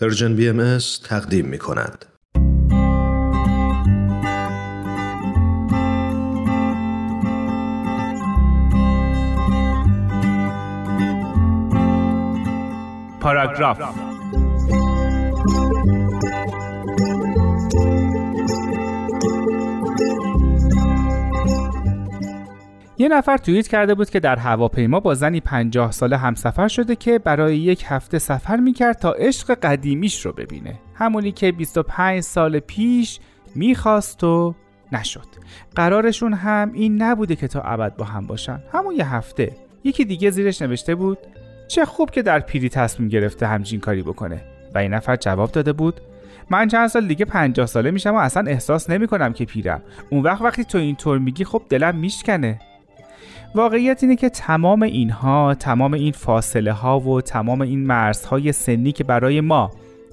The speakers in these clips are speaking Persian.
پرژن بی ام تقدیم می کند. پاراگراف یه نفر توییت کرده بود که در هواپیما با زنی پنجاه ساله همسفر شده که برای یک هفته سفر می‌کرد تا عشق قدیمیش رو ببینه. همونی که 25 سال پیش می‌خواست و نشد. قرارشون هم این نبوده که تا ابد با هم باشن. همون یه هفته. یکی دیگه زیرش نوشته بود چه خوب که در پیری تصمیم گرفته همچین کاری بکنه. و این نفر جواب داده بود من چند سال دیگه 50 ساله میشم و اصلا احساس نمی کنم که پیرم. اون وقت وقتی تو اینطور میگی خب دلم میشکنه. واقعیت اینه که تمام اینها تمام این فاصله ها و تمام این مرزهای سنی که برای ما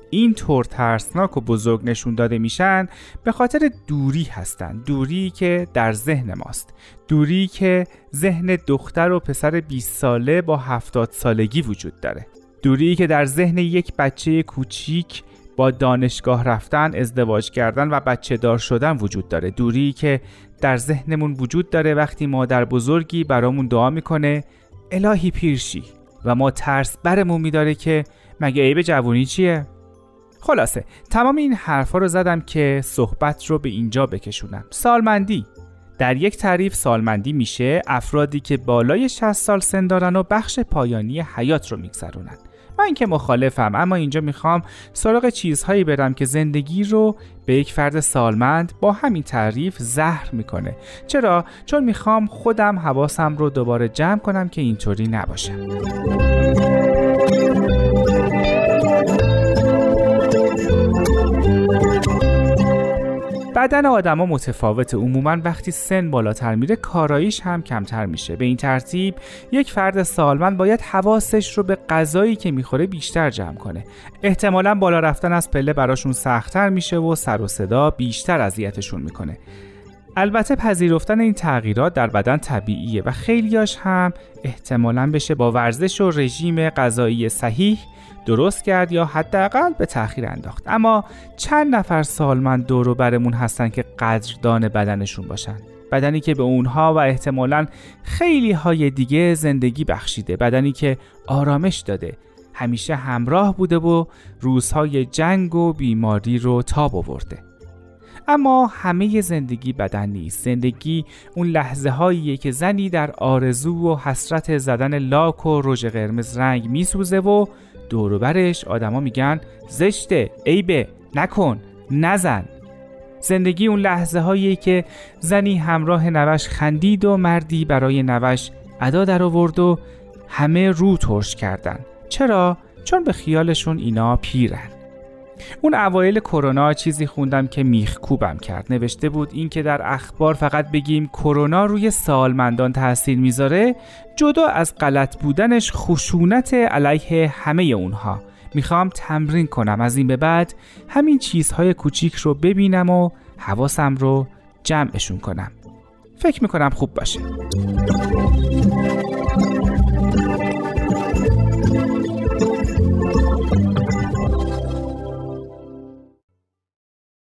این طور ترسناک و بزرگ نشون داده میشن به خاطر دوری هستند دوری که در ذهن ماست. دوری که ذهن دختر و پسر 20 ساله با 70 سالگی وجود داره. دوری که در ذهن یک بچه کوچیک با دانشگاه رفتن، ازدواج کردن و بچه دار شدن وجود داره. دوری که در ذهنمون وجود داره وقتی مادر بزرگی برامون دعا می‌کنه الهی پیرشی و ما ترس برمون میداره که مگه عیب جوونی چیه؟ خلاصه تمام این حرفا رو زدم که صحبت رو به اینجا بکشونم. سالمندی. در یک تعریف سالمندی میشه افرادی که بالای 60 سال سن دارن و بخش پایانی حیات رو میگذرونن من که مخالفم اما اینجا می‌خوام سراغ چیزهایی برم که زندگی رو به یک فرد سالمند با همین تعریف زهر می‌کنه. چرا؟ چون می‌خوام خودم حواسم رو دوباره جمع کنم که اینطوری نباشه. بدن آدما متفاوت. عموما وقتی سن بالاتر میره کاراییش هم کمتر میشه. به این ترتیب یک فرد سالمند باید حواسش رو به غذایی که می‌خوره بیشتر جمع کنه. احتمالا بالا رفتن از پله براشون سختتر میشه و سر و صدا بیشتر اذیتشون می‌کنه. البته پذیرفتن این تغییرات در بدن طبیعیه و خیلیاش هم احتمالا بشه با ورزش و رژیم غذایی صحیح درست کرد یا حداقل به تاخیر انداخت. اما چند نفر سالمند دور برمون هستن که قدردان بدنشون باشن. بدنی که به اونها و احتمالا خیلی های دیگه زندگی بخشیده. بدنی که آرامش داده. همیشه همراه بوده و روزهای جنگ و بیماری رو تاب آورده. اما همه زندگی بدن نیست. زندگی اون لحظه هاییه که زنی در آرزو و حسرت زدن لاک و رژ قرمز رنگ میسوزه و دوروبرش آدما میگن زشته عیبه نکن نزن. زندگی اون لحظه هایی که زنی همراه نوش خندید و مردی برای نوش ادا در آورد و همه رو ترش کردن. چرا؟ چون به خیالشون اینا پیرن. اون اوایل کرونا چیزی خوندم که میخ کوبم کرد. نوشته بود اینکه در اخبار فقط بگیم کرونا روی سالمندان تاثیر می‌ذاره جدا از غلط بودنش خشونت علیه همه اونها. می‌خوام تمرین کنم. از این به بعد همین چیزهای کوچیک رو ببینم و حواسم رو جمعشون کنم. فکر می‌کنم خوب باشه.